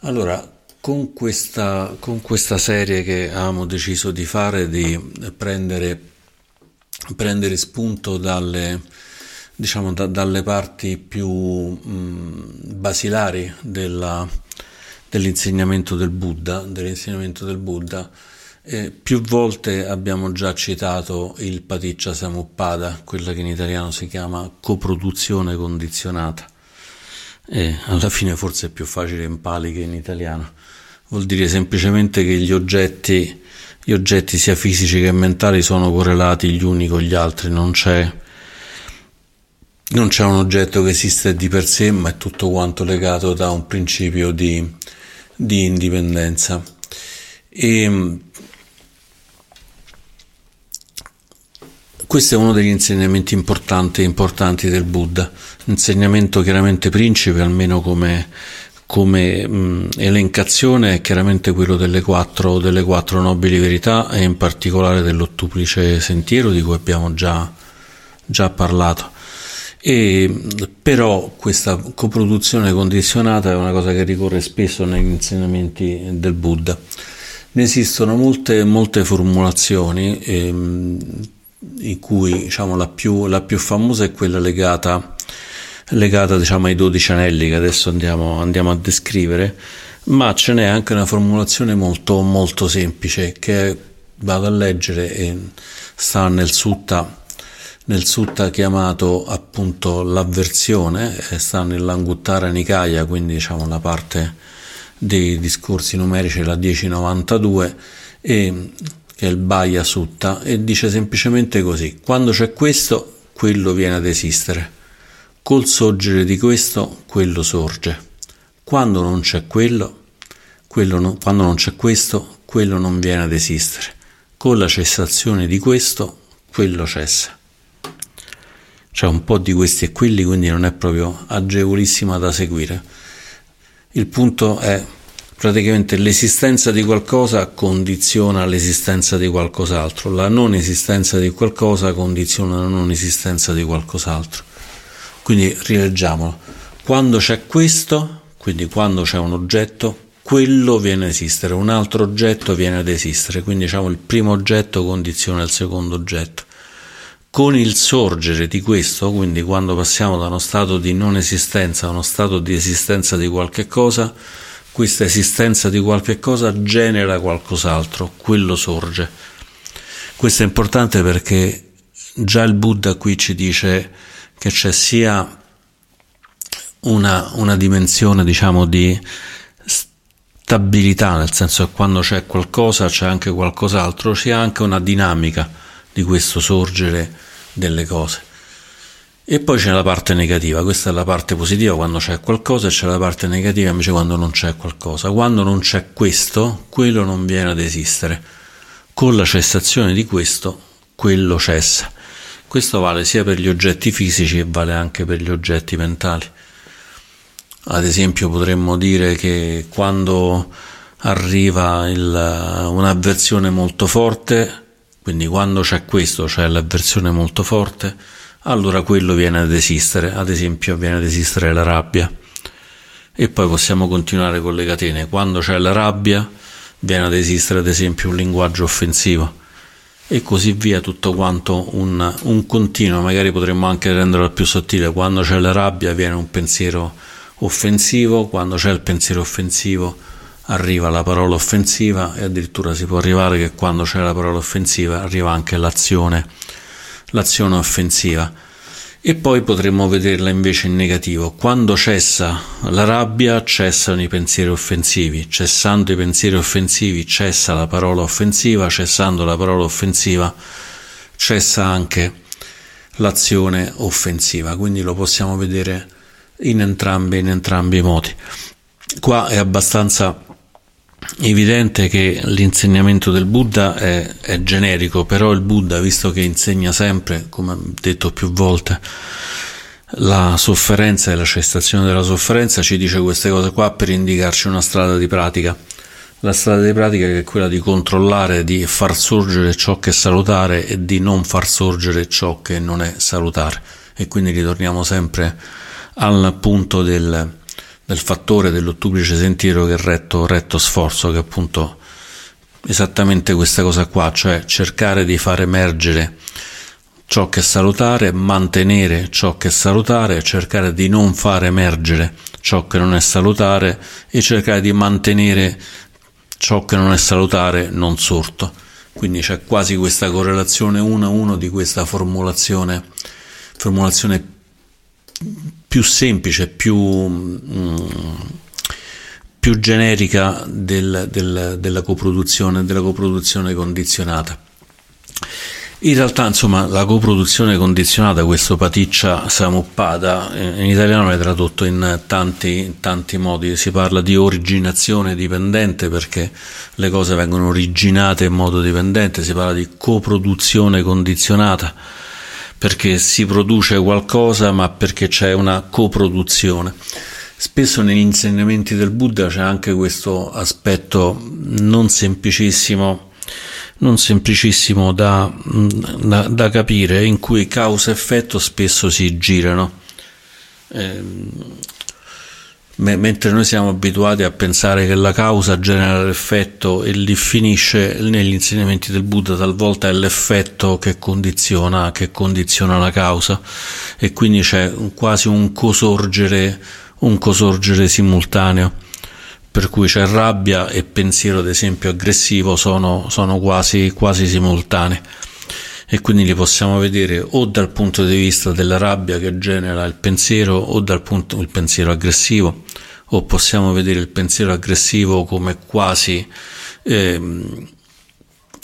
Allora, con questa, con questa serie che avevamo deciso di fare, di prendere, prendere spunto dalle, diciamo, da, dalle parti più mh, basilari della, dell'insegnamento del Buddha, dell'insegnamento del Buddha eh, più volte abbiamo già citato il Paticcia Samuppada, quella che in italiano si chiama coproduzione condizionata. E alla fine forse è più facile in pali che in italiano. Vuol dire semplicemente che gli oggetti, gli oggetti sia fisici che mentali sono correlati gli uni con gli altri, non c'è non c'è un oggetto che esiste di per sé, ma è tutto quanto legato da un principio di, di indipendenza. E questo è uno degli insegnamenti importanti, importanti del Buddha, insegnamento chiaramente principe, almeno come, come mh, elencazione, è chiaramente quello delle quattro, delle quattro nobili verità e in particolare dell'ottuplice sentiero di cui abbiamo già, già parlato. E, però questa coproduzione condizionata è una cosa che ricorre spesso negli insegnamenti del Buddha. Ne esistono molte, molte formulazioni, ehm, in cui diciamo, la, più, la, più, famosa è quella legata, legata diciamo, ai dodici anelli che adesso andiamo, andiamo, a descrivere, ma ce n'è anche una formulazione molto, molto semplice che vado a leggere e sta nel sutta nel sutta chiamato appunto l'avversione, sta nell'Anguttara Nikaya, quindi diciamo la parte dei discorsi numerici, la 1092, e, che è il Bhaya Sutta, e dice semplicemente così, quando c'è questo, quello viene ad esistere, col sorgere di questo, quello sorge, quando non c'è quello, quello no, quando non c'è questo, quello non viene ad esistere, con la cessazione di questo, quello cessa. C'è un po' di questi e quelli, quindi non è proprio agevolissima da seguire. Il punto è praticamente l'esistenza di qualcosa condiziona l'esistenza di qualcos'altro, la non esistenza di qualcosa condiziona la non esistenza di qualcos'altro. Quindi rileggiamolo. Quando c'è questo, quindi quando c'è un oggetto, quello viene ad esistere, un altro oggetto viene ad esistere, quindi diciamo il primo oggetto condiziona il secondo oggetto. Con il sorgere di questo, quindi quando passiamo da uno stato di non esistenza a uno stato di esistenza di qualche cosa, questa esistenza di qualche cosa genera qualcos'altro, quello sorge. Questo è importante perché già il Buddha qui ci dice che c'è sia una, una dimensione, diciamo, di stabilità, nel senso che quando c'è qualcosa c'è anche qualcos'altro, sia anche una dinamica di questo sorgere delle cose. E poi c'è la parte negativa, questa è la parte positiva quando c'è qualcosa e c'è la parte negativa invece quando non c'è qualcosa. Quando non c'è questo, quello non viene ad esistere. Con la cessazione di questo, quello cessa. Questo vale sia per gli oggetti fisici e vale anche per gli oggetti mentali. Ad esempio potremmo dire che quando arriva il, un'avversione molto forte, quindi quando c'è questo, c'è l'avversione molto forte, allora quello viene ad esistere, ad esempio viene ad esistere la rabbia. E poi possiamo continuare con le catene. Quando c'è la rabbia viene ad esistere ad esempio un linguaggio offensivo e così via tutto quanto un, un continuo, magari potremmo anche renderlo più sottile, quando c'è la rabbia viene un pensiero offensivo, quando c'è il pensiero offensivo arriva la parola offensiva e addirittura si può arrivare che quando c'è la parola offensiva arriva anche l'azione, l'azione offensiva. E poi potremmo vederla invece in negativo. Quando cessa la rabbia, cessano i pensieri offensivi. Cessando i pensieri offensivi, cessa la parola offensiva. Cessando la parola offensiva, cessa anche l'azione offensiva. Quindi lo possiamo vedere in entrambi, in entrambi i modi. Qua è abbastanza evidente che l'insegnamento del Buddha è, è, generico, però il Buddha, visto che insegna sempre, come detto più volte, la sofferenza e la cessazione della sofferenza, ci dice queste cose qua per indicarci una strada di pratica. La strada di pratica è quella di controllare, di far sorgere ciò che è salutare e di non far sorgere ciò che non è salutare. E quindi ritorniamo sempre al punto del, del fattore dell'ottuplice sentiero che è retto, retto sforzo, che è appunto esattamente questa cosa qua, cioè cercare di far emergere ciò che è salutare, mantenere ciò che è salutare, cercare di non far emergere ciò che non è salutare e cercare di mantenere ciò che non è salutare non sorto. Quindi c'è quasi questa correlazione uno a uno di questa formulazione, formulazione più semplice, più, mm, più generica del, del, della coproduzione, della coproduzione condizionata. In realtà, insomma, la coproduzione condizionata, questo paticcia samuppada, eh, in italiano è tradotto in tanti, in tanti, modi. Si parla di originazione dipendente perché le cose vengono originate in modo dipendente, si parla di coproduzione condizionata perché si produce qualcosa ma perché c'è una coproduzione. Spesso negli insegnamenti del Buddha c'è anche questo aspetto non semplicissimo non semplicissimo da, da, da capire, in cui causa e effetto spesso si girano. Eh, mentre noi siamo abituati a pensare che la causa genera l'effetto e lì finisce negli insegnamenti del Buddha talvolta è l'effetto che condiziona, che condiziona la causa. E quindi c'è quasi un cosorgere, un cosorgere simultaneo per cui c'è rabbia e pensiero ad esempio aggressivo sono, sono quasi, quasi simultanei. E quindi li possiamo vedere o dal punto di vista della rabbia che genera il pensiero o dal punto il pensiero aggressivo o possiamo vedere il pensiero aggressivo come quasi eh,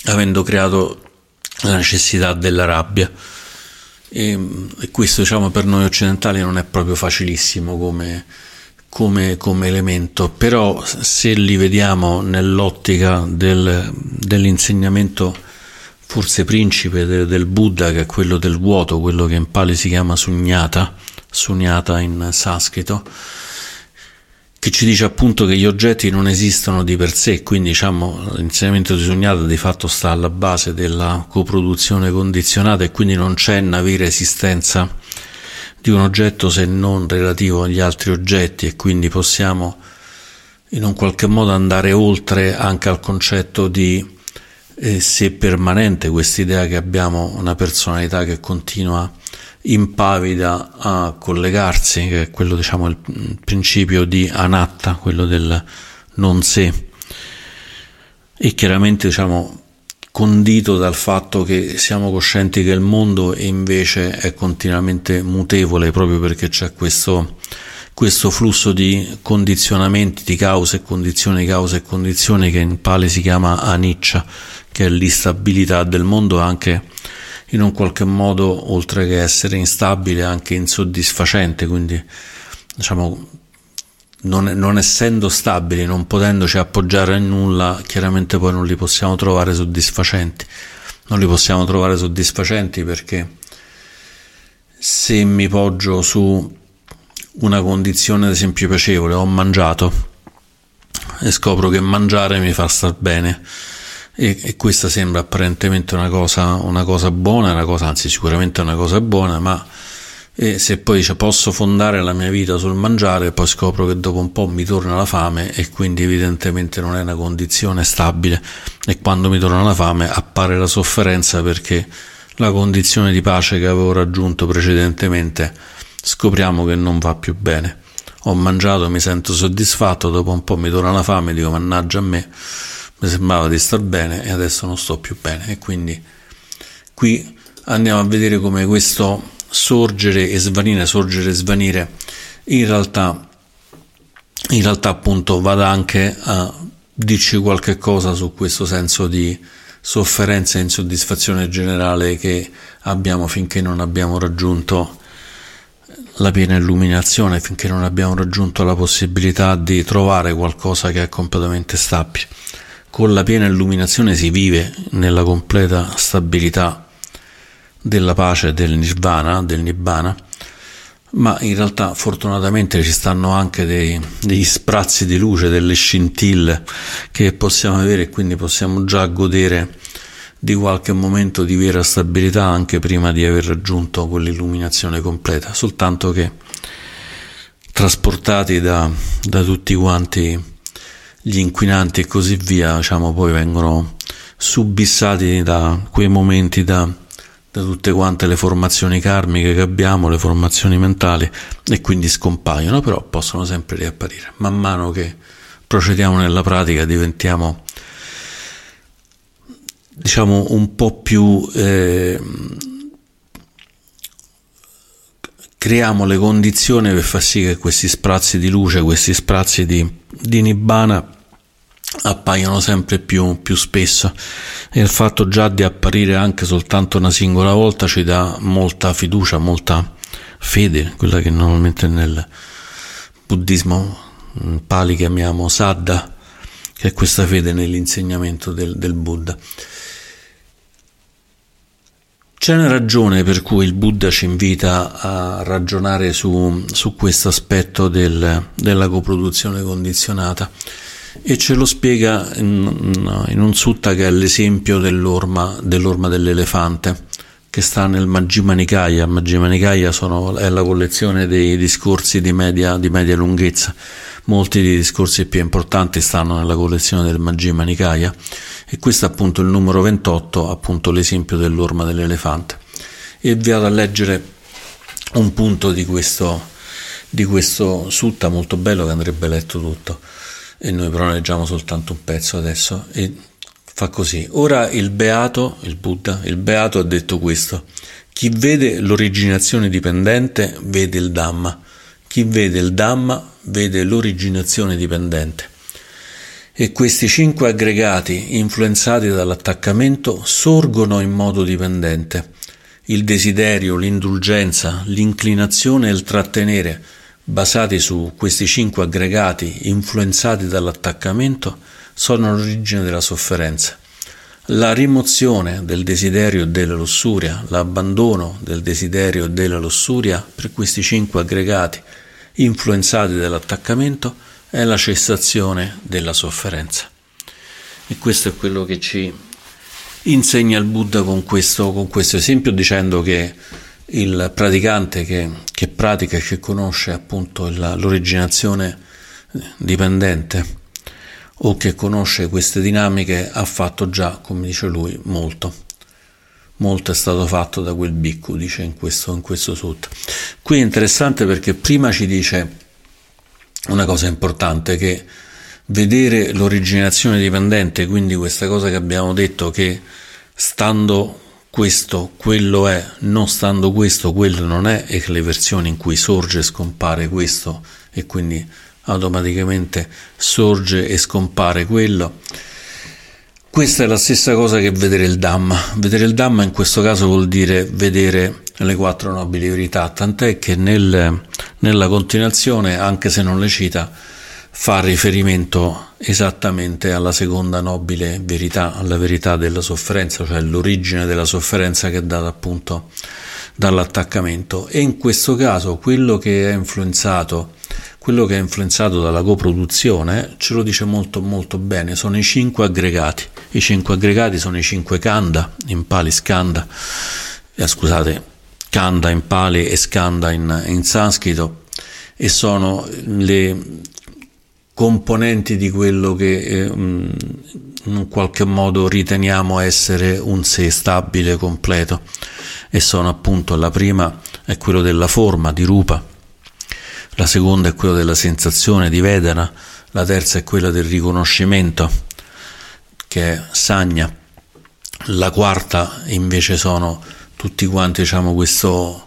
avendo creato la necessità della rabbia. E, e questo diciamo per noi occidentali non è proprio facilissimo come, come, come elemento, però se li vediamo nell'ottica del, dell'insegnamento forse principe de, del Buddha, che è quello del vuoto, quello che in Pali si chiama sunyata, sunyata in sanscrito, che ci dice appunto che gli oggetti non esistono di per sé, quindi diciamo l'insegnamento di Sunyata di fatto sta alla base della coproduzione condizionata e quindi non c'è una vera esistenza di un oggetto se non relativo agli altri oggetti e quindi possiamo in un qualche modo andare oltre anche al concetto di eh, se permanente quest'idea che abbiamo una personalità che continua impavida a collegarsi, che è quello diciamo il principio di anatta, quello del non sé. E chiaramente diciamo condito dal fatto che siamo coscienti che il mondo invece è continuamente mutevole proprio perché c'è questo, questo flusso di condizionamenti, di cause e condizioni, cause e condizioni che in Pali si chiama aniccia, che è l'instabilità del mondo anche in un qualche modo, oltre che essere instabile, anche insoddisfacente, quindi diciamo non, non, essendo stabili, non potendoci appoggiare a nulla, chiaramente poi non li possiamo trovare soddisfacenti. Non li possiamo trovare soddisfacenti perché se mi poggio su una condizione ad esempio piacevole, ho mangiato e scopro che mangiare mi fa star bene e, e questa sembra apparentemente una cosa, una cosa buona, una cosa, anzi sicuramente una cosa buona, ma e se poi dice posso fondare la mia vita sul mangiare, poi scopro che dopo un po' mi torna la fame e quindi evidentemente non è una condizione stabile e quando mi torna la fame appare la sofferenza perché la condizione di pace che avevo raggiunto precedentemente scopriamo che non va più bene. Ho mangiato, mi sento soddisfatto, dopo un po' mi torna la fame, dico mannaggia a me, mi sembrava di star bene e adesso non sto più bene e quindi qui andiamo a vedere come questo sorgere e svanire, sorgere e svanire, in realtà, in realtà appunto vada anche a dirci qualche cosa su questo senso di sofferenza e insoddisfazione generale che abbiamo finché non abbiamo raggiunto la piena illuminazione, finché non abbiamo raggiunto la possibilità di trovare qualcosa che è completamente stabile. Con la piena illuminazione si vive nella completa stabilità della pace, del nirvana, del nibbana, ma in realtà fortunatamente ci stanno anche dei, degli sprazzi di luce, delle scintille che possiamo avere e quindi possiamo già godere di qualche momento di vera stabilità anche prima di aver raggiunto quell'illuminazione completa, soltanto che trasportati da, da tutti quanti gli inquinanti e così via, diciamo, poi vengono subissati da quei momenti, da, da tutte quante le formazioni karmiche che abbiamo, le formazioni mentali, e quindi scompaiono, però possono sempre riapparire. Man mano che procediamo nella pratica diventiamo diciamo un po' più eh, creiamo le condizioni per far sì che questi sprazzi di luce, questi sprazzi di, di nibbana appaiono sempre più, più spesso e il fatto già di apparire anche soltanto una singola volta ci dà molta fiducia, molta fede, quella che normalmente nel buddismo in Pali chiamiamo Saddha, che è questa fede nell'insegnamento del, del Buddha. C'è una ragione per cui il Buddha ci invita a ragionare su, su questo aspetto del, della coproduzione condizionata e ce lo spiega in, in un sutta che è l'esempio dell'orma, dell'orma dell'elefante che sta nel Majjhima Nikaya. Majjhima Nikaya sono, è la collezione dei discorsi di media, di media, lunghezza. Molti dei discorsi più importanti stanno nella collezione del Majjhima Nikaya e questo è appunto il numero 28, appunto l'esempio dell'orma dell'elefante. E vi vado a leggere un punto di questo, di questo sutta molto bello che andrebbe letto tutto e noi però leggiamo soltanto un pezzo adesso e fa così. Ora il beato, il Buddha, il beato ha detto questo. Chi vede l'originazione dipendente vede il Dhamma. Chi vede il Dhamma vede l'originazione dipendente. E questi cinque aggregati, influenzati dall'attaccamento, sorgono in modo dipendente. Il desiderio, l'indulgenza, l'inclinazione e il trattenere basati su questi cinque aggregati influenzati dall'attaccamento sono l'origine della sofferenza. La rimozione del desiderio e della lussuria, l'abbandono del desiderio e della lussuria per questi cinque aggregati influenzati dall'attaccamento è la cessazione della sofferenza. E questo è quello che ci insegna il Buddha con questo, con questo esempio dicendo che il praticante che, che pratica e che conosce appunto la, l'originazione dipendente o che conosce queste dinamiche ha fatto già, come dice lui, molto. Molto è stato fatto da quel bicco, dice in questo, in questo sutta. Qui è interessante perché prima ci dice una cosa importante che vedere l'originazione dipendente, quindi questa cosa che abbiamo detto che stando questo, quello è, non stando questo, quello non è, e le versioni in cui sorge e scompare questo e quindi automaticamente sorge e scompare quello. Questa è la stessa cosa che vedere il Dhamma. Vedere il Dhamma in questo caso vuol dire vedere le quattro nobili verità, tant'è che nel, nella continuazione, anche se non le cita, fa riferimento esattamente alla seconda nobile verità, alla verità della sofferenza, cioè l'origine della sofferenza che è data appunto dall'attaccamento. E in questo caso quello che è influenzato, quello che è influenzato dalla coproduzione, ce lo dice molto molto bene, sono i cinque aggregati. I cinque aggregati sono i cinque kanda, in pali skanda, eh, scusate, kanda in pali e skanda in, in sanscrito, e sono le componenti di quello che eh, mm, in qualche modo riteniamo essere un sé stabile, completo. E sono appunto la prima è quello della forma di rupa, la seconda è quello della sensazione di vedana, la terza è quella del riconoscimento che è sagna, la quarta invece sono tutti quanti diciamo questo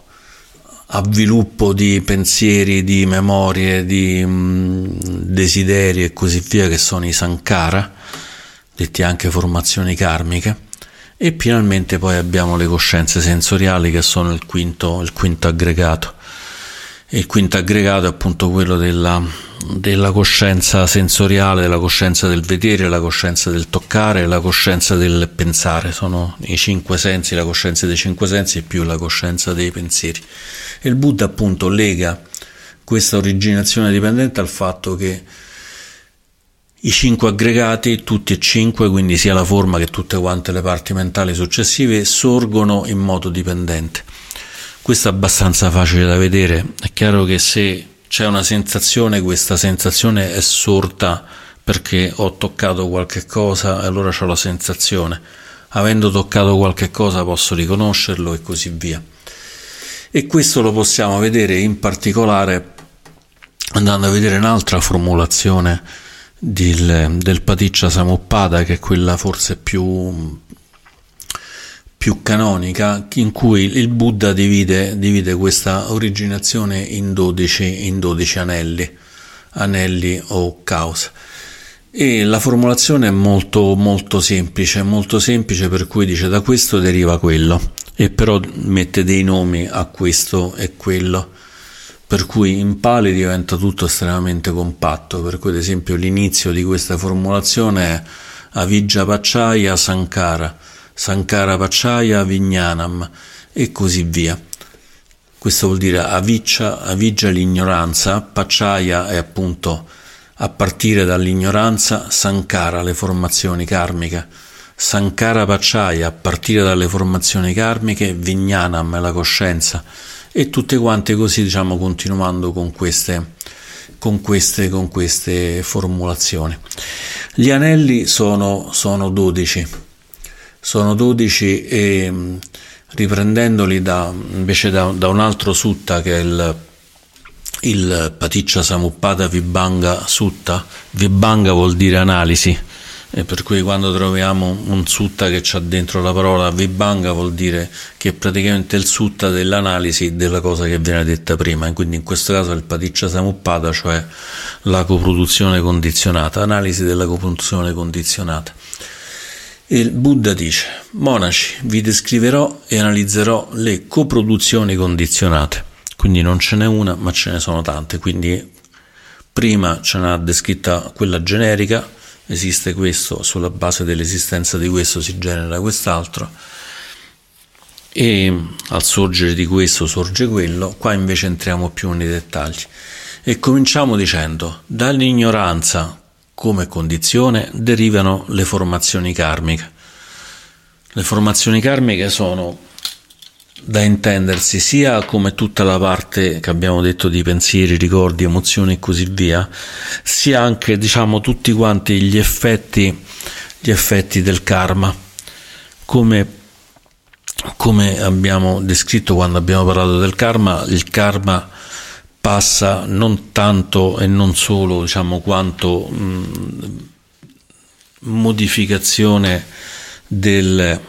avviluppo di pensieri, di memorie, di mm, desideri e così via che sono i sankara, detti anche formazioni karmiche, e finalmente poi abbiamo le coscienze sensoriali che sono il quinto, il quinto aggregato. Il quinto aggregato è appunto quello della, della coscienza sensoriale, della coscienza del vedere, la coscienza del toccare, la coscienza del pensare. Sono i cinque sensi, la coscienza dei cinque sensi più la coscienza dei pensieri. E il Buddha appunto lega questa originazione dipendente al fatto che i cinque aggregati, tutti e cinque, quindi sia la forma che tutte quante le parti mentali successive, sorgono in modo dipendente. Questo è abbastanza facile da vedere. È chiaro che se c'è una sensazione, questa sensazione è sorta perché ho toccato qualche cosa e allora ho la sensazione. Avendo toccato qualche cosa posso riconoscerlo e così via. E questo lo possiamo vedere in particolare andando a vedere un'altra formulazione del, del Paticcia Samuppada, che è quella forse più, più canonica, in cui il Buddha divide, divide questa originazione in 12, in 12 anelli, anelli o cause. E la formulazione è molto, molto semplice, molto semplice per cui dice da questo deriva quello, e però mette dei nomi a questo e quello per cui in pali diventa tutto estremamente compatto, per cui ad esempio l'inizio di questa formulazione è Avijja Pacciaya Sankara, Sankara Pacciaya Vignanam e così via. Questo vuol dire Aviccia, Avijja l'ignoranza, Pacciaya è appunto a partire dall'ignoranza, Sankara le formazioni karmiche, Sankara Pacciaya a partire dalle formazioni karmiche, Vignanam la coscienza e tutte quante così diciamo continuando con queste, con queste, con queste formulazioni. Gli anelli sono, sono 12, sono 12 e riprendendoli da, invece da, da, un altro sutta che è il, il Paticcia Samuppata Vibhanga Sutta, Vibhanga vuol dire analisi, e per cui quando troviamo un sutta che c'ha dentro la parola vibhanga vuol dire che è praticamente il sutta dell'analisi della cosa che viene detta prima. E quindi in questo caso è il paticcia samuppata cioè la coproduzione condizionata analisi della coproduzione condizionata il Buddha dice monaci vi descriverò e analizzerò le coproduzioni condizionate. Quindi non ce n'è una ma ce ne sono tante. Quindi prima ce n'ha descritta quella generica esiste questo, sulla base dell'esistenza di questo si genera quest'altro. E al sorgere di questo sorge quello, qua invece entriamo più nei dettagli. E cominciamo dicendo dall'ignoranza come condizione derivano le formazioni karmiche. Le formazioni karmiche sono da intendersi sia come tutta la parte che abbiamo detto di pensieri, ricordi, emozioni e così via, sia anche diciamo tutti quanti gli effetti, gli effetti del karma, come, come abbiamo descritto quando abbiamo parlato del karma, il karma passa non tanto e non solo diciamo quanto mh, modificazione del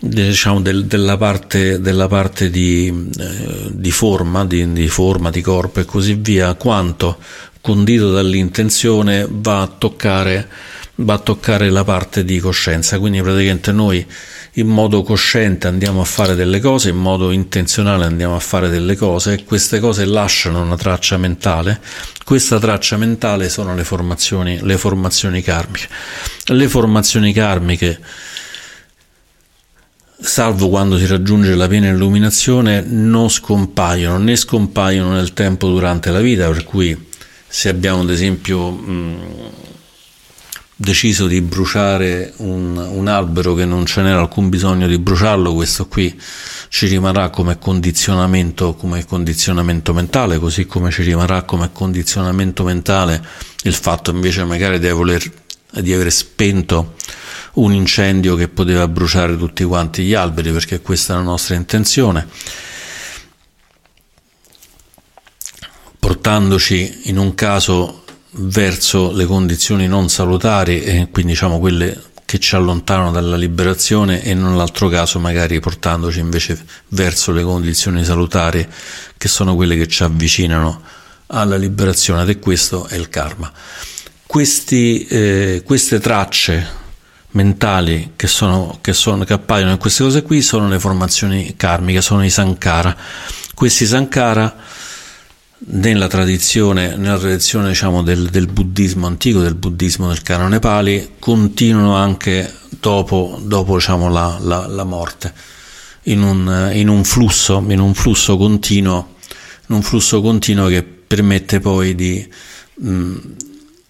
diciamo, del, della parte, della parte di, eh, di, forma, di, di, forma, di corpo e così via, quanto condito dall'intenzione va a toccare, va a toccare la parte di coscienza. Quindi praticamente noi in modo cosciente andiamo a fare delle cose, in modo intenzionale andiamo a fare delle cose e queste cose lasciano una traccia mentale. Questa traccia mentale sono le formazioni, le formazioni karmiche. Le formazioni karmiche salvo quando si raggiunge la piena illuminazione, non scompaiono né scompaiono nel tempo durante la vita, per cui se abbiamo ad esempio mh, deciso di bruciare un, un, albero che non ce n'era alcun bisogno di bruciarlo, questo qui ci rimarrà come condizionamento, come condizionamento mentale, così come ci rimarrà come condizionamento mentale il fatto invece magari di, voler, di aver spento un incendio che poteva bruciare tutti quanti gli alberi, perché questa è la nostra intenzione, portandoci in un caso verso le condizioni non salutari e quindi diciamo quelle che ci allontanano dalla liberazione e in un altro caso magari portandoci invece verso le condizioni salutari che sono quelle che ci avvicinano alla liberazione ed è questo è il karma. Questi, eh, queste tracce mentali che, sono, che, sono, che appaiono in queste cose qui sono le formazioni karmiche, sono i sankara. Questi sankara nella tradizione, nella tradizione diciamo, del, del, buddismo antico, del buddismo del canone Pali, continuano anche dopo, dopo diciamo, la, la, la, morte, in un, in un, flusso, in un flusso continuo, in un flusso continuo che permette poi di mh,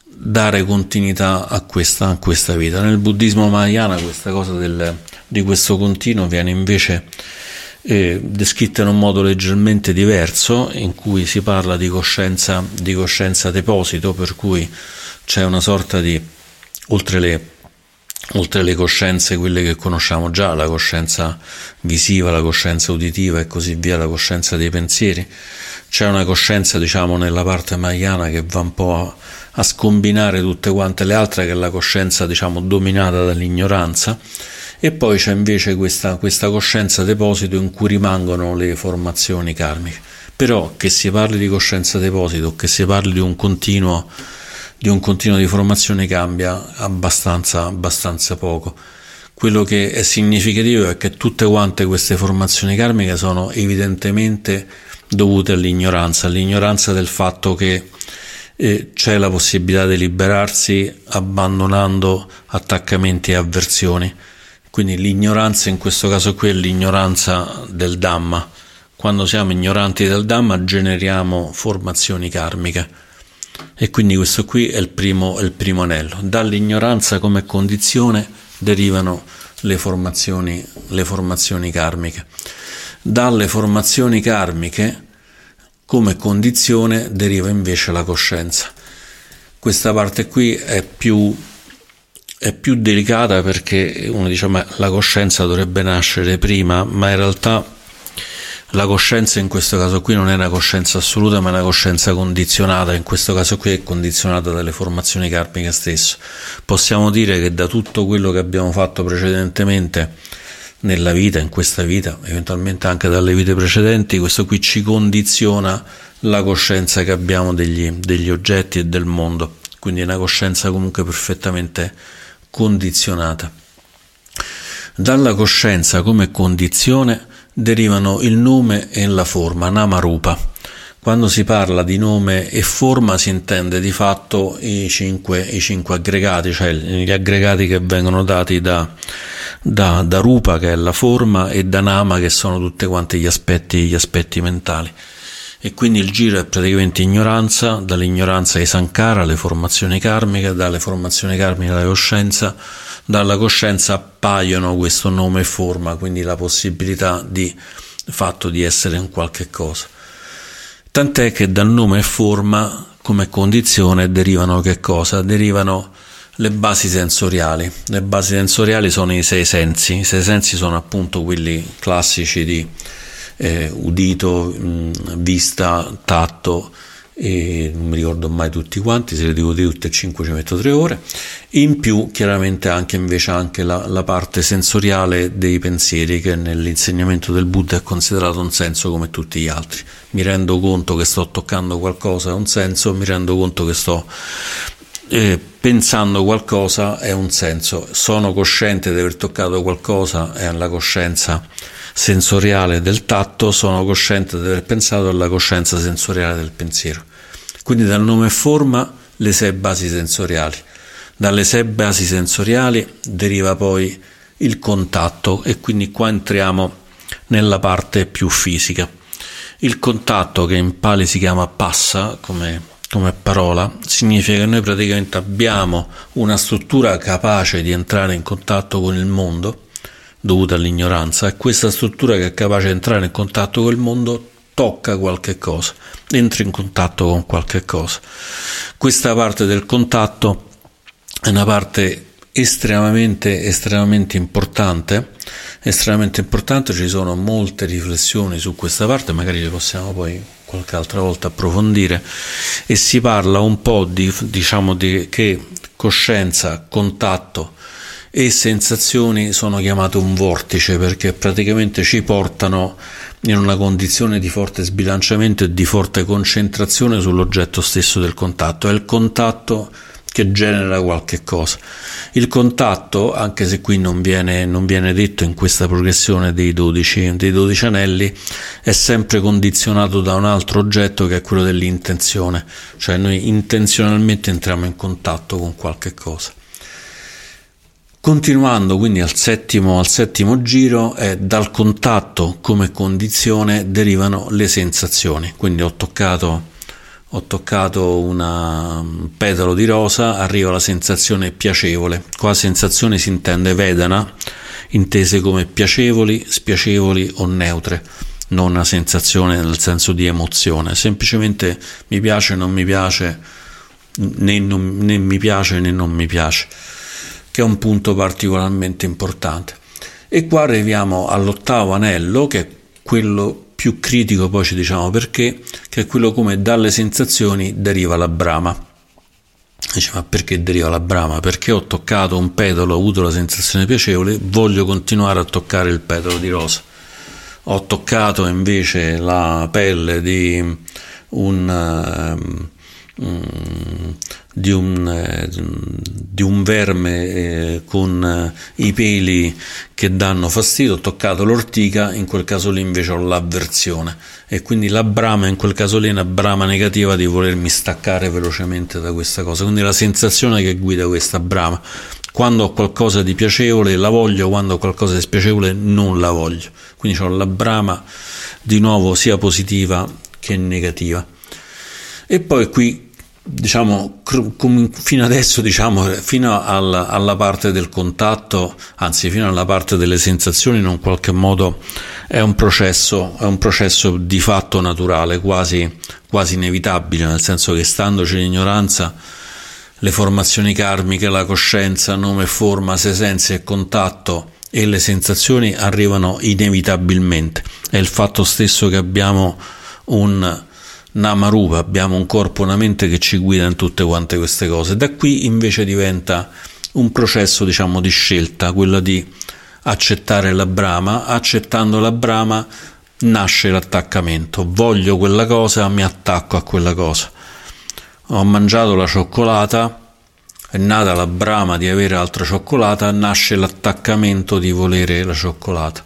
dare continuità a questa, a questa, vita. Nel buddismo mahayana questa cosa del, di questo continuo viene invece, eh, descritta in un modo leggermente diverso, in cui si parla di coscienza, di coscienza deposito, per cui c'è una sorta di, oltre le, oltre le coscienze, quelle che conosciamo già, la coscienza visiva, la coscienza uditiva e così via, la coscienza dei pensieri, c'è una coscienza, diciamo, nella parte maiana che va un po' a, a scombinare tutte quante le altre, che è la coscienza, diciamo, dominata dall'ignoranza e poi c'è invece questa, questa coscienza deposito in cui rimangono le formazioni karmiche. Però che si parli di coscienza deposito, che si parli di un continuo di, un continuo di formazione cambia abbastanza, abbastanza poco. Quello che è significativo è che tutte quante queste formazioni karmiche sono evidentemente dovute all'ignoranza, all'ignoranza del fatto che eh, c'è la possibilità di liberarsi abbandonando attaccamenti e avversioni. Quindi l'ignoranza in questo caso qui è l'ignoranza del Dhamma. Quando siamo ignoranti del Dhamma generiamo formazioni karmiche. E quindi questo qui è il primo, è il primo anello. Dall'ignoranza come condizione derivano le formazioni, le formazioni karmiche. Dalle formazioni karmiche come condizione deriva invece la coscienza. Questa parte qui è più è più delicata perché uno dice ma la coscienza dovrebbe nascere prima, ma in realtà la coscienza in questo caso qui non è una coscienza assoluta, ma è una coscienza condizionata, in questo caso qui è condizionata dalle formazioni karmiche stesse. Possiamo dire che da tutto quello che abbiamo fatto precedentemente nella vita, in questa vita, eventualmente anche dalle vite precedenti, questo qui ci condiziona la coscienza che abbiamo degli, degli oggetti e del mondo, quindi è una coscienza comunque perfettamente condizionata. Dalla coscienza come condizione derivano il nome e la forma, Namarupa. Quando si parla di nome e forma si intende di fatto i cinque, i cinque aggregati, cioè gli aggregati che vengono dati da, da, da Rupa, che è la forma, e da Nama, che sono tutti quanti gli aspetti, gli aspetti mentali e quindi il giro è praticamente ignoranza, dall'ignoranza ai sankara, le formazioni karmiche, dalle formazioni karmiche alla coscienza, dalla coscienza appaiono questo nome e forma, quindi la possibilità di fatto di essere un qualche cosa. Tant'è che dal nome e forma come condizione derivano che cosa? Derivano le basi sensoriali. Le basi sensoriali sono i sei sensi. I sei sensi sono appunto quelli classici di eh, udito, mh, vista, tatto, e non mi ricordo mai tutti quanti, se li devo dire tutti e cinque ci metto tre ore. In più, chiaramente, anche invece anche la, la, parte sensoriale dei pensieri, che nell'insegnamento del Buddha è considerato un senso come tutti gli altri. Mi rendo conto che sto toccando qualcosa, è un senso, mi rendo conto che sto eh, pensando qualcosa, è un senso. Sono cosciente di aver toccato qualcosa, è la coscienza sensoriale del tatto, sono cosciente di aver pensato alla coscienza sensoriale del pensiero. Quindi dal nome e forma le sei basi sensoriali. Dalle sei basi sensoriali deriva poi il contatto e quindi qua entriamo nella parte più fisica. Il contatto che in pali si chiama passa come, come parola significa che noi praticamente abbiamo una struttura capace di entrare in contatto con il mondo dovuta all'ignoranza. E questa struttura che è capace di entrare in contatto con il mondo tocca qualche cosa, entra in contatto con qualche cosa. Questa parte del contatto è una parte estremamente, estremamente importante, estremamente importante, ci sono molte riflessioni su questa parte, magari le possiamo poi qualche altra volta approfondire. E si parla un po' di, diciamo, di che coscienza, contatto, e sensazioni sono chiamate un vortice perché praticamente ci portano in una condizione di forte sbilanciamento e di forte concentrazione sull'oggetto stesso del contatto. È il contatto che genera qualche cosa. Il contatto, anche se qui non viene, non viene detto in questa progressione dei 12, dei 12 anelli, è sempre condizionato da un altro oggetto che è quello dell'intenzione, cioè noi intenzionalmente entriamo in contatto con qualche cosa. Continuando quindi al settimo, al settimo giro, eh, dal contatto come condizione derivano le sensazioni. Quindi ho toccato, ho toccato un petalo di rosa, arriva la sensazione piacevole. Qua sensazione si intende vedana intese come piacevoli, spiacevoli o neutre, non una sensazione nel senso di emozione, semplicemente mi piace, non mi piace, né, non, né mi piace né non mi piace, che è un punto particolarmente importante. E qua arriviamo all'ottavo anello, che è quello più critico, poi ci diciamo perché, che è quello come dalle sensazioni deriva la brama. Dice, ma perché deriva la brama? Perché ho toccato un petalo, ho avuto la sensazione piacevole, voglio continuare a toccare il petalo di rosa. Ho toccato invece la pelle di un, um, di un, eh, di un verme eh, con eh, i peli che danno fastidio, ho toccato l'ortica, in quel caso lì invece ho l'avversione e quindi la brama in quel caso lì è una brama negativa di volermi staccare velocemente da questa cosa, quindi la sensazione che guida questa brama. Quando ho qualcosa di piacevole la voglio, quando ho qualcosa di spiacevole non la voglio. Quindi ho la brama di nuovo sia positiva che negativa. E poi qui diciamo, fino adesso, diciamo, fino alla, alla, parte del contatto, anzi fino alla parte delle sensazioni, in un qualche modo è un processo, è un processo di fatto naturale, quasi, quasi inevitabile, nel senso che standoci l'ignoranza, le formazioni karmiche, la coscienza, nome, forma, se sensi e contatto e le sensazioni arrivano inevitabilmente. È il fatto stesso che abbiamo un Namarupa, abbiamo un corpo, una mente che ci guida in tutte quante queste cose. Da qui invece diventa un processo, diciamo, di scelta, quello di accettare la brama, accettando la brama nasce l'attaccamento. Voglio quella cosa, mi attacco a quella cosa. Ho mangiato la cioccolata, è nata la brama di avere altra cioccolata, nasce l'attaccamento di volere la cioccolata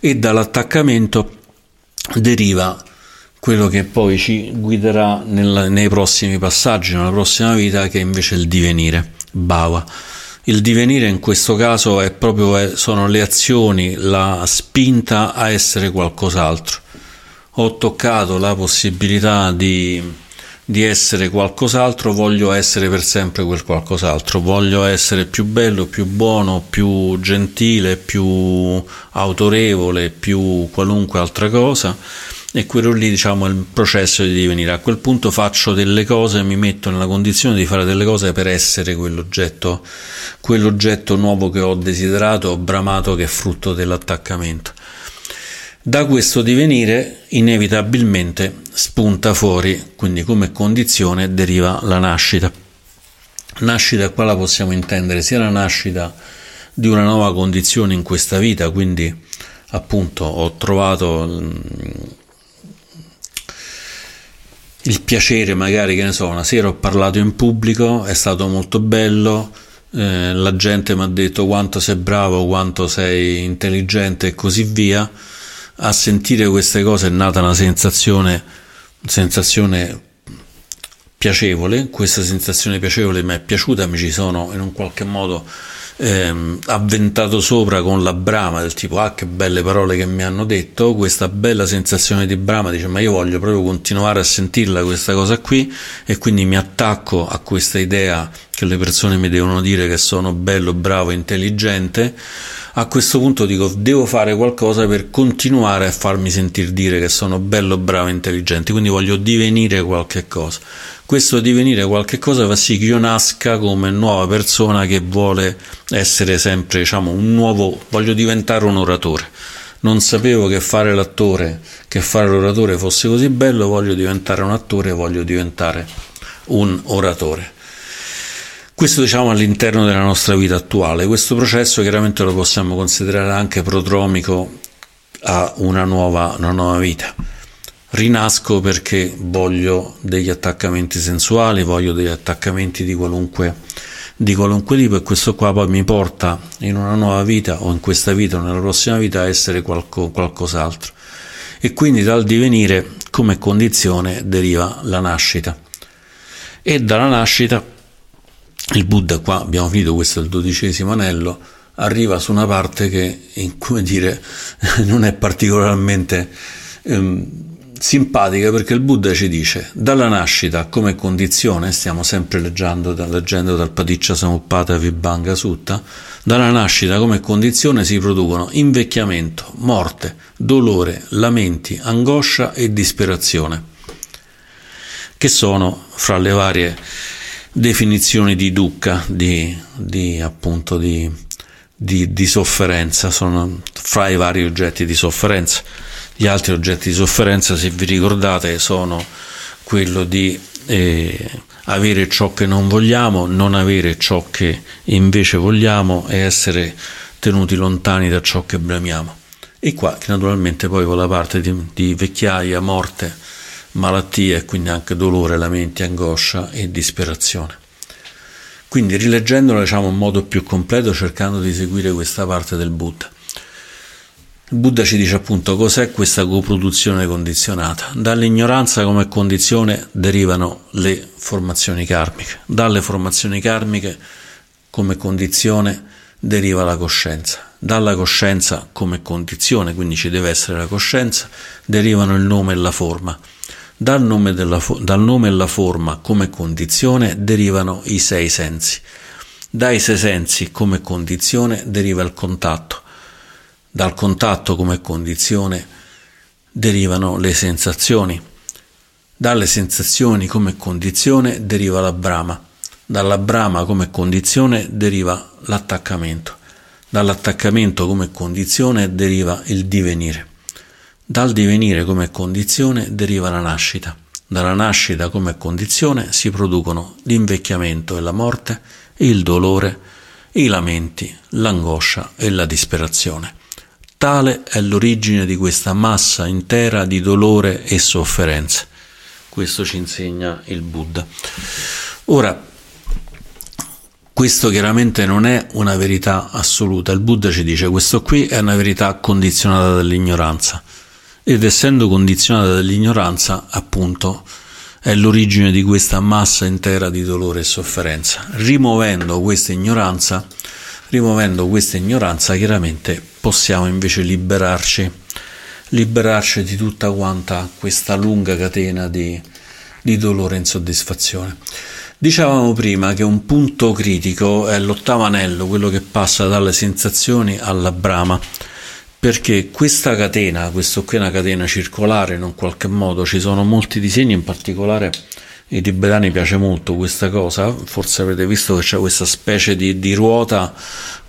e dall'attaccamento deriva quello che poi ci guiderà nel, nei prossimi passaggi, nella prossima vita, che è invece il divenire, Bhava. Il divenire in questo caso è proprio, sono le azioni, la spinta a essere qualcos'altro. Ho toccato la possibilità di, di essere qualcos'altro, voglio essere per sempre quel qualcos'altro, voglio essere più bello, più buono, più gentile, più autorevole, più qualunque altra cosa e quello lì diciamo è il processo di divenire. A quel punto faccio delle cose mi metto nella condizione di fare delle cose per essere quell'oggetto quell'oggetto nuovo che ho desiderato ho bramato che è frutto dell'attaccamento. Da questo divenire inevitabilmente spunta fuori quindi come condizione deriva la nascita. Nascita qua la possiamo intendere sia la nascita di una nuova condizione in questa vita quindi appunto ho trovato il piacere magari che ne so una sera ho parlato in pubblico è stato molto bello eh, la gente mi ha detto quanto sei bravo quanto sei intelligente e così via. A sentire queste cose è nata una sensazione sensazione piacevole. Questa sensazione piacevole mi è piaciuta mi ci sono in un qualche modo ehm, avventato sopra con la brama del tipo ah che belle parole che mi hanno detto questa bella sensazione di brama dice ma io voglio proprio continuare a sentirla questa cosa qui e quindi mi attacco a questa idea che le persone mi devono dire che sono bello, bravo, intelligente a questo punto dico devo fare qualcosa per continuare a farmi sentire dire che sono bello, bravo, intelligente quindi voglio divenire qualche cosa questo divenire qualche cosa fa sì che io nasca come nuova persona che vuole essere sempre, diciamo, un nuovo, voglio diventare un oratore. Non sapevo che fare l'attore, che fare l'oratore fosse così bello, voglio diventare un attore, voglio diventare un oratore. Questo diciamo all'interno della nostra vita attuale. Questo processo chiaramente lo possiamo considerare anche prodromico a una nuova, una nuova vita rinasco perché voglio degli attaccamenti sensuali, voglio degli attaccamenti di qualunque, di qualunque tipo e questo qua poi mi porta in una nuova vita o in questa vita o nella prossima vita a essere qualco, qualcos'altro. E quindi dal divenire come condizione deriva la nascita. E dalla nascita il Buddha, qua abbiamo finito, questo il dodicesimo anello, arriva su una parte che, come dire, non è particolarmente... Ehm, simpatica perché il Buddha ci dice dalla nascita come condizione, stiamo sempre leggendo, leggendo dal Paticcia Samuppata Vibhanga Sutta, dalla nascita come condizione si producono invecchiamento, morte, dolore, lamenti, angoscia e disperazione, che sono fra le varie definizioni di dukkha, di, di appunto di, di, di sofferenza, sono fra i vari oggetti di sofferenza. Gli altri oggetti di sofferenza, se vi ricordate, sono quello di eh, avere ciò che non vogliamo, non avere ciò che invece vogliamo e essere tenuti lontani da ciò che bramiamo. E qua naturalmente poi con la parte di, di vecchiaia, morte, malattie e quindi anche dolore, lamenti, angoscia e disperazione. Quindi rileggendolo diciamo in modo più completo cercando di seguire questa parte del Buddha. Il Buddha ci dice appunto cos'è questa coproduzione condizionata. Dall'ignoranza come condizione derivano le formazioni karmiche. Dalle formazioni karmiche come condizione deriva la coscienza. Dalla coscienza come condizione, quindi ci deve essere la coscienza, derivano il nome e la forma. Dal nome, della, dal nome e la forma come condizione derivano i sei sensi. Dai sei sensi come condizione deriva il contatto dal contatto come condizione derivano le sensazioni. Dalle sensazioni come condizione deriva la brama. Dalla brama come condizione deriva l'attaccamento. Dall'attaccamento come condizione deriva il divenire. Dal divenire come condizione deriva la nascita. Dalla nascita come condizione si producono l'invecchiamento e la morte, il dolore, i lamenti, l'angoscia e la disperazione. Tale è l'origine di questa massa intera di dolore e sofferenza. Questo ci insegna il Buddha. Ora, questo chiaramente non è una verità assoluta. Il Buddha ci dice questo qui è una verità condizionata dall'ignoranza. Ed essendo condizionata dall'ignoranza, appunto, è l'origine di questa massa intera di dolore e sofferenza. Rimuovendo questa ignoranza, rimuovendo questa ignoranza, chiaramente possiamo invece liberarci, liberarci di tutta quanta questa lunga catena di, di dolore e insoddisfazione. Dicevamo prima che un punto critico è l'ottavo anello, quello che passa dalle sensazioni alla brama, perché questa catena, questo qui è una catena circolare in un qualche modo, ci sono molti disegni, in particolare ai tibetani piace molto questa cosa, forse avete visto che c'è questa specie di, di ruota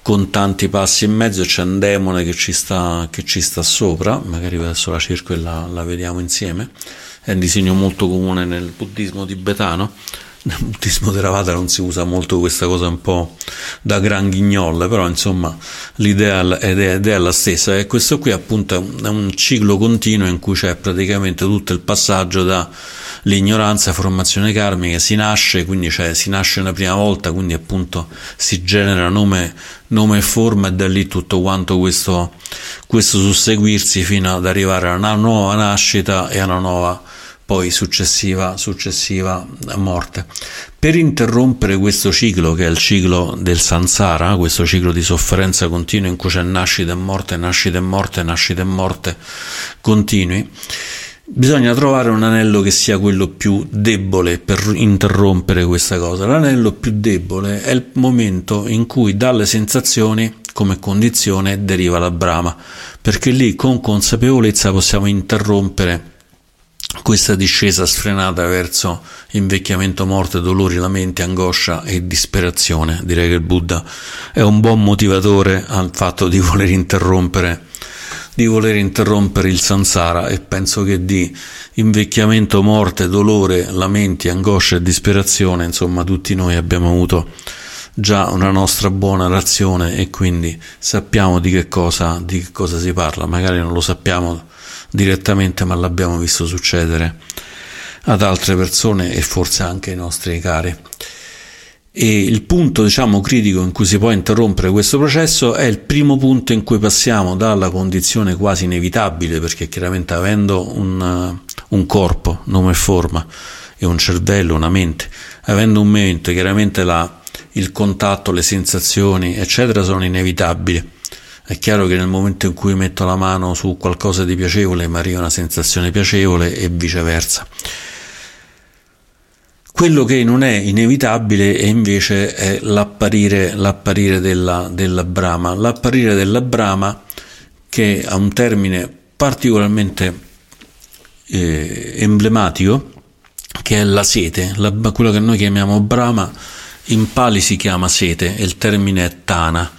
con tanti passi in mezzo c'è un demone che ci sta, che ci sta sopra, magari adesso la cerco e la, la vediamo insieme, è un disegno molto comune nel buddismo tibetano, nel buddismo Theravada non si usa molto questa cosa un po' da gran ghignol, però insomma l'idea è, è la stessa. E questo qui appunto è un ciclo continuo in cui c'è praticamente tutto il passaggio da l'ignoranza, formazione karmica, si nasce, quindi cioè, si nasce una prima volta, quindi appunto si genera nome, nome e forma e da lì tutto quanto questo, questo susseguirsi fino ad arrivare a una nuova nascita e a una nuova poi successiva, successiva morte. Per interrompere questo ciclo, che è il ciclo del sansara, questo ciclo di sofferenza continua in cui c'è nascita e morte, nascita e morte, nascita e morte continui, Bisogna trovare un anello che sia quello più debole per interrompere questa cosa. L'anello più debole è il momento in cui dalle sensazioni come condizione deriva la brama, perché lì con consapevolezza possiamo interrompere questa discesa sfrenata verso invecchiamento, morte, dolori, lamenti, angoscia e disperazione. Direi che il Buddha è un buon motivatore al fatto di voler interrompere di voler interrompere il sansara e penso che di invecchiamento, morte, dolore, lamenti, angoscia e disperazione, insomma, tutti noi abbiamo avuto già una nostra buona razione e quindi sappiamo di che cosa, di che cosa si parla. Magari non lo sappiamo direttamente, ma l'abbiamo visto succedere ad altre persone e forse anche ai nostri cari. E il punto, diciamo, critico in cui si può interrompere questo processo è il primo punto in cui passiamo dalla condizione quasi inevitabile, perché chiaramente avendo un, un corpo, nome e forma, e un cervello, una mente, avendo un mente, chiaramente la, il contatto, le sensazioni, eccetera, sono inevitabili. È chiaro che nel momento in cui metto la mano su qualcosa di piacevole mi arriva una sensazione piacevole e viceversa. Quello che non è inevitabile è invece è l'apparire, l'apparire della, della brama. L'apparire della brama che ha un termine particolarmente eh, emblematico che è la sete, la, quello che noi chiamiamo brama in pali si chiama sete e il termine è tana.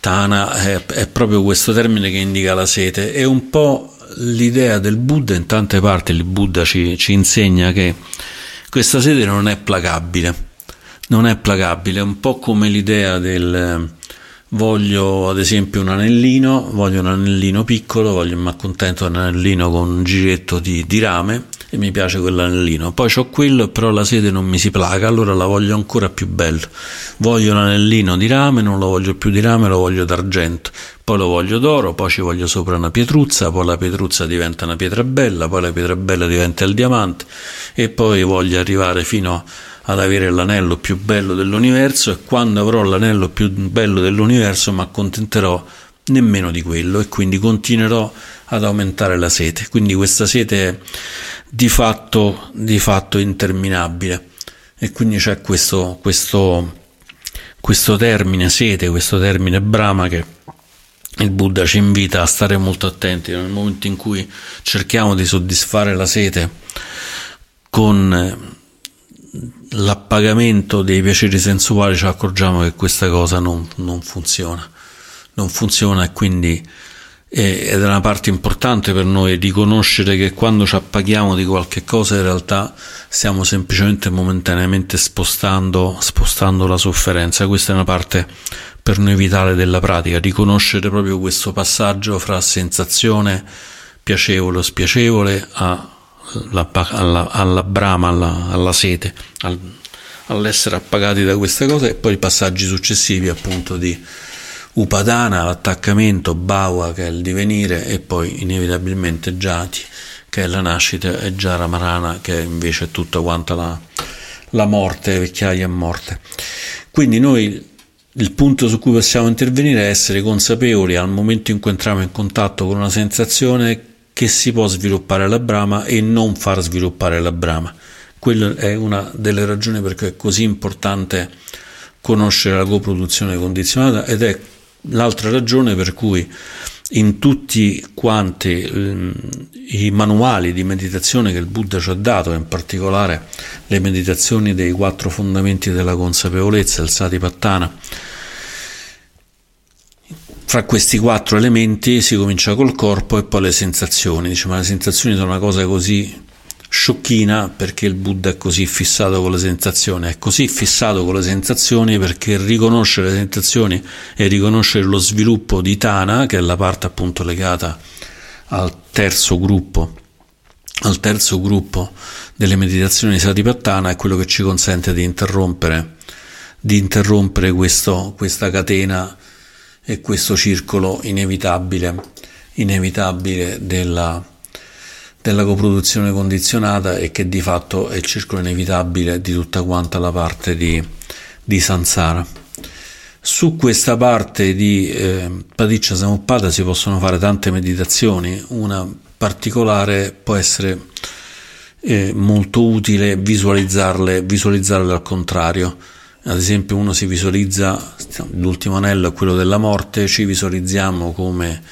Tana è, è proprio questo termine che indica la sete. È un po' l'idea del Buddha, in tante parti il Buddha ci, ci insegna che questa sete non è placabile, non è placabile, è un po' come l'idea del voglio ad esempio un anellino, voglio un anellino piccolo, voglio, mi accontento di un anellino con un giretto di, di rame e mi piace quell'anellino. Poi ho quello, però la sede non mi si placa, allora la voglio ancora più bello. Voglio un anellino di rame, non lo voglio più di rame, lo voglio d'argento. Poi lo voglio d'oro, poi ci voglio sopra una pietruzza, poi la pietruzza diventa una pietra bella, poi la pietra bella diventa il diamante e poi voglio arrivare fino ad avere l'anello più bello dell'universo e quando avrò l'anello più bello dell'universo mi accontenterò nemmeno di quello e quindi continuerò ad aumentare la sete. Quindi questa sete è di fatto, di fatto interminabile. E quindi c'è questo, questo, questo termine sete, questo termine brama che il Buddha ci invita a stare molto attenti nel momento in cui cerchiamo di soddisfare la sete con l'appagamento dei piaceri sensuali ci accorgiamo che questa cosa non, non funziona non funziona e quindi ed è una parte importante per noi riconoscere che quando ci appaghiamo di qualche cosa in realtà stiamo semplicemente momentaneamente spostando, spostando la sofferenza. Questa è una parte per noi vitale della pratica, riconoscere proprio questo passaggio fra sensazione piacevole o spiacevole alla, alla, alla brama, alla, alla sete, al, all'essere appagati da queste cose e poi i passaggi successivi appunto di Upadana, l'attaccamento, Bhava che è il divenire e poi inevitabilmente Jati che è la nascita e Jara Marana che invece è tutta quanta la, la morte, vecchiaia e morte. Quindi noi il punto su cui possiamo intervenire è essere consapevoli al momento in cui entriamo in contatto con una sensazione che si può sviluppare la brama e non far sviluppare la brama. Quella è una delle ragioni per cui è così importante conoscere la coproduzione condizionata ed è l'altra ragione per cui in tutti quanti eh, i manuali di meditazione che il Buddha ci ha dato, in particolare le meditazioni dei quattro fondamenti della consapevolezza, il Satipattana, fra questi quattro elementi si comincia col corpo e poi le sensazioni. Dice, ma le sensazioni sono una cosa così sciocchina perché il Buddha è così fissato con le sensazioni, è così fissato con le sensazioni perché riconoscere le sensazioni e riconoscere lo sviluppo di Tana, che è la parte appunto legata al terzo gruppo, al terzo gruppo delle meditazioni di Satipattana, è quello che ci consente di interrompere, di interrompere questo, questa catena e questo circolo inevitabile, inevitabile della della coproduzione condizionata e che di fatto è il circolo inevitabile di tutta quanta la parte di, di Sansara. Su questa parte di eh, Padiccia Samuppada si possono fare tante meditazioni, una particolare può essere eh, molto utile visualizzarle, visualizzarle al contrario. Ad esempio uno si visualizza, l'ultimo anello è quello della morte, ci visualizziamo come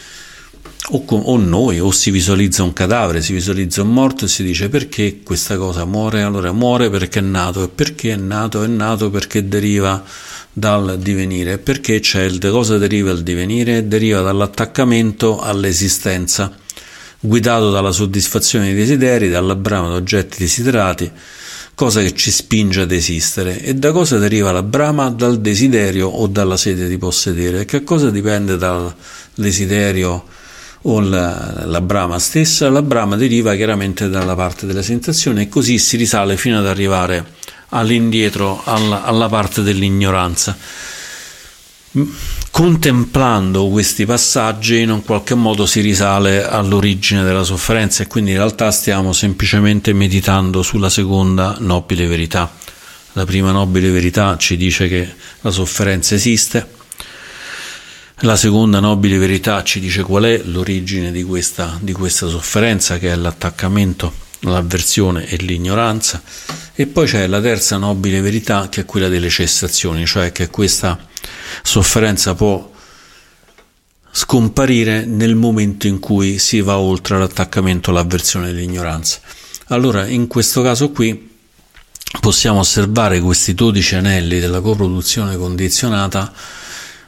o, con, o, noi, o si visualizza un cadavere, si visualizza un morto e si dice perché questa cosa muore? Allora muore perché è nato, e perché è nato? È nato perché deriva dal divenire, perché c'è il cosa deriva il divenire? Deriva dall'attaccamento all'esistenza, guidato dalla soddisfazione dei desideri, dalla brama di oggetti desiderati, cosa che ci spinge ad esistere. E da cosa deriva la brama? Dal desiderio o dalla sede di possedere. Che cosa dipende dal desiderio? o la, la brama stessa, la brama deriva chiaramente dalla parte della sensazione e così si risale fino ad arrivare all'indietro, alla, alla parte dell'ignoranza. Contemplando questi passaggi in un qualche modo si risale all'origine della sofferenza e quindi in realtà stiamo semplicemente meditando sulla seconda nobile verità. La prima nobile verità ci dice che la sofferenza esiste, La seconda nobile verità ci dice qual è l'origine di questa, di questa sofferenza, che è l'attaccamento, l'avversione e l'ignoranza. E poi c'è la terza nobile verità, che è quella delle cessazioni, cioè che questa sofferenza può scomparire nel momento in cui si va oltre l'attaccamento, l'avversione e l'ignoranza. Allora, in questo caso qui possiamo osservare questi 12 anelli della coproduzione condizionata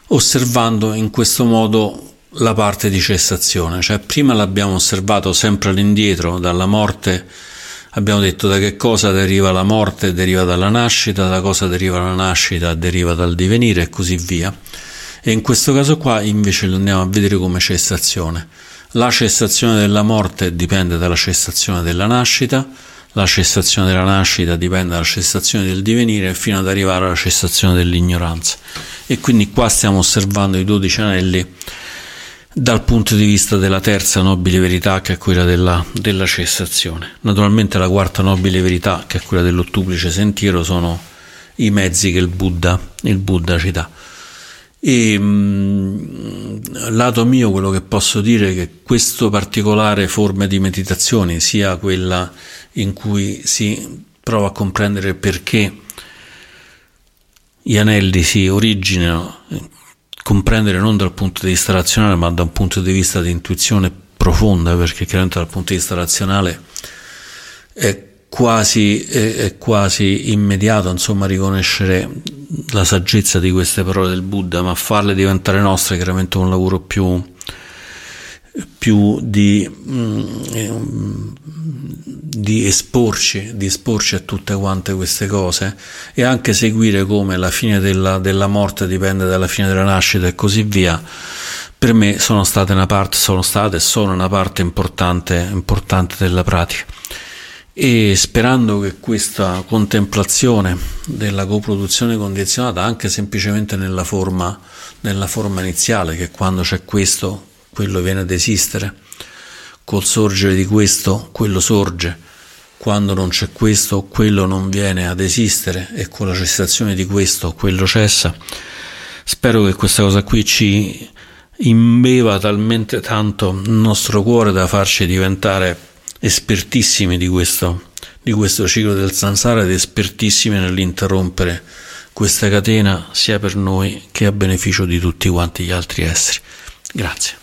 osservando in questo modo la parte di cessazione, cioè prima l'abbiamo osservato sempre all'indietro, dalla morte abbiamo detto da che cosa deriva la morte, deriva dalla nascita, da cosa deriva la nascita, deriva dal divenire e così via. E in questo caso qua invece lo andiamo a vedere come cessazione. La cessazione della morte dipende dalla cessazione della nascita, la cessazione della nascita dipende dalla cessazione del divenire fino ad arrivare alla cessazione dell'ignoranza. E quindi qua stiamo osservando i dodici anelli dal punto di vista della terza nobile verità che è quella della, della cessazione. Naturalmente la quarta nobile verità che è quella dell'ottuplice sentiero sono i mezzi che il Buddha, il Buddha ci dà. E mh, mm, lato mio quello che posso dire è che questa particolare forma di meditazione, sia quella in cui si prova a comprendere perché gli anelli si originano, comprendere non dal punto di vista razionale, ma da un punto di vista di intuizione profonda, perché chiaramente dal punto di vista razionale è quasi, è, è quasi immediato insomma, riconoscere la saggezza di queste parole del Buddha, ma farle diventare nostre è chiaramente un lavoro più, più di, mm, di, esporci, di esporci a tutte quante queste cose e anche seguire come la fine della, della morte dipende dalla fine della nascita e così via. Per me sono state una parte, sono state e sono una parte importante, importante della pratica. E sperando che questa contemplazione della coproduzione condizionata anche semplicemente nella forma, nella forma iniziale che quando c'è questo quello viene ad esistere col sorgere di questo quello sorge quando non c'è questo quello non viene ad esistere e con la cessazione di questo quello cessa spero che questa cosa qui ci imbeva talmente tanto il nostro cuore da farci diventare espertissimi di questo, di questo ciclo del samsara ed espertissimi nell'interrompere questa catena sia per noi che a beneficio di tutti quanti gli altri esseri. Grazie.